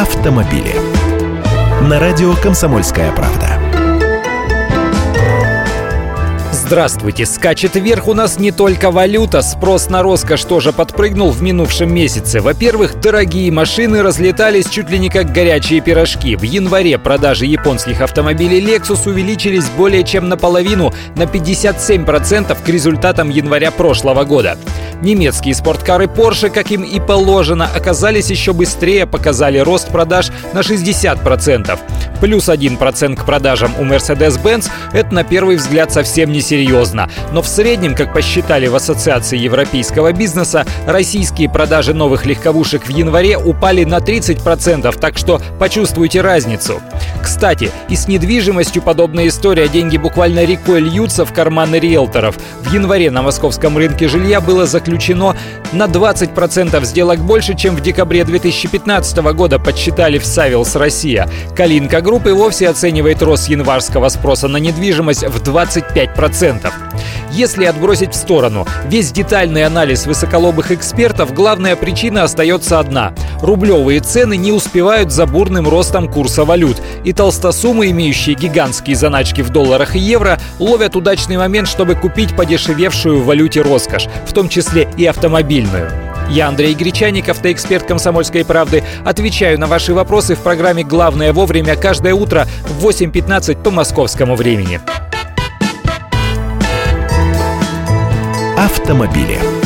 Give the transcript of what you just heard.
автомобили. На радио «Комсомольская правда». Здравствуйте! Скачет вверх у нас не только валюта. Спрос на роскошь тоже подпрыгнул в минувшем месяце. Во-первых, дорогие машины разлетались чуть ли не как горячие пирожки. В январе продажи японских автомобилей Lexus увеличились более чем наполовину, на 57% к результатам января прошлого года. Немецкие спорткары Porsche, как им и положено, оказались еще быстрее, показали рост продаж на 60%. Плюс 1% к продажам у Mercedes-Benz – это на первый взгляд совсем не серьезно. Но в среднем, как посчитали в Ассоциации европейского бизнеса, российские продажи новых легковушек в январе упали на 30%, так что почувствуйте разницу. Кстати, и с недвижимостью подобная история. Деньги буквально рекой льются в карманы риэлторов. В январе на московском рынке жилья было заключено на 20% сделок больше, чем в декабре 2015 года, подсчитали в Savills Россия. Kalinka Group и вовсе оценивает рост январского спроса на недвижимость в 25%. Если отбросить в сторону весь детальный анализ высоколобых экспертов, главная причина остается одна. Рублевые цены не успевают за бурным ростом курса валют, и толстосумы, имеющие гигантские заначки в долларах и евро, ловят удачный момент, чтобы купить подешевевшую в валюте роскошь, в том числе и автомобильную. Я Андрей Гречаник, автоэксперт «Комсомольской правды». Отвечаю на ваши вопросы в программе «Главное вовремя» каждое утро в 8.15 по московскому времени. Автомобили.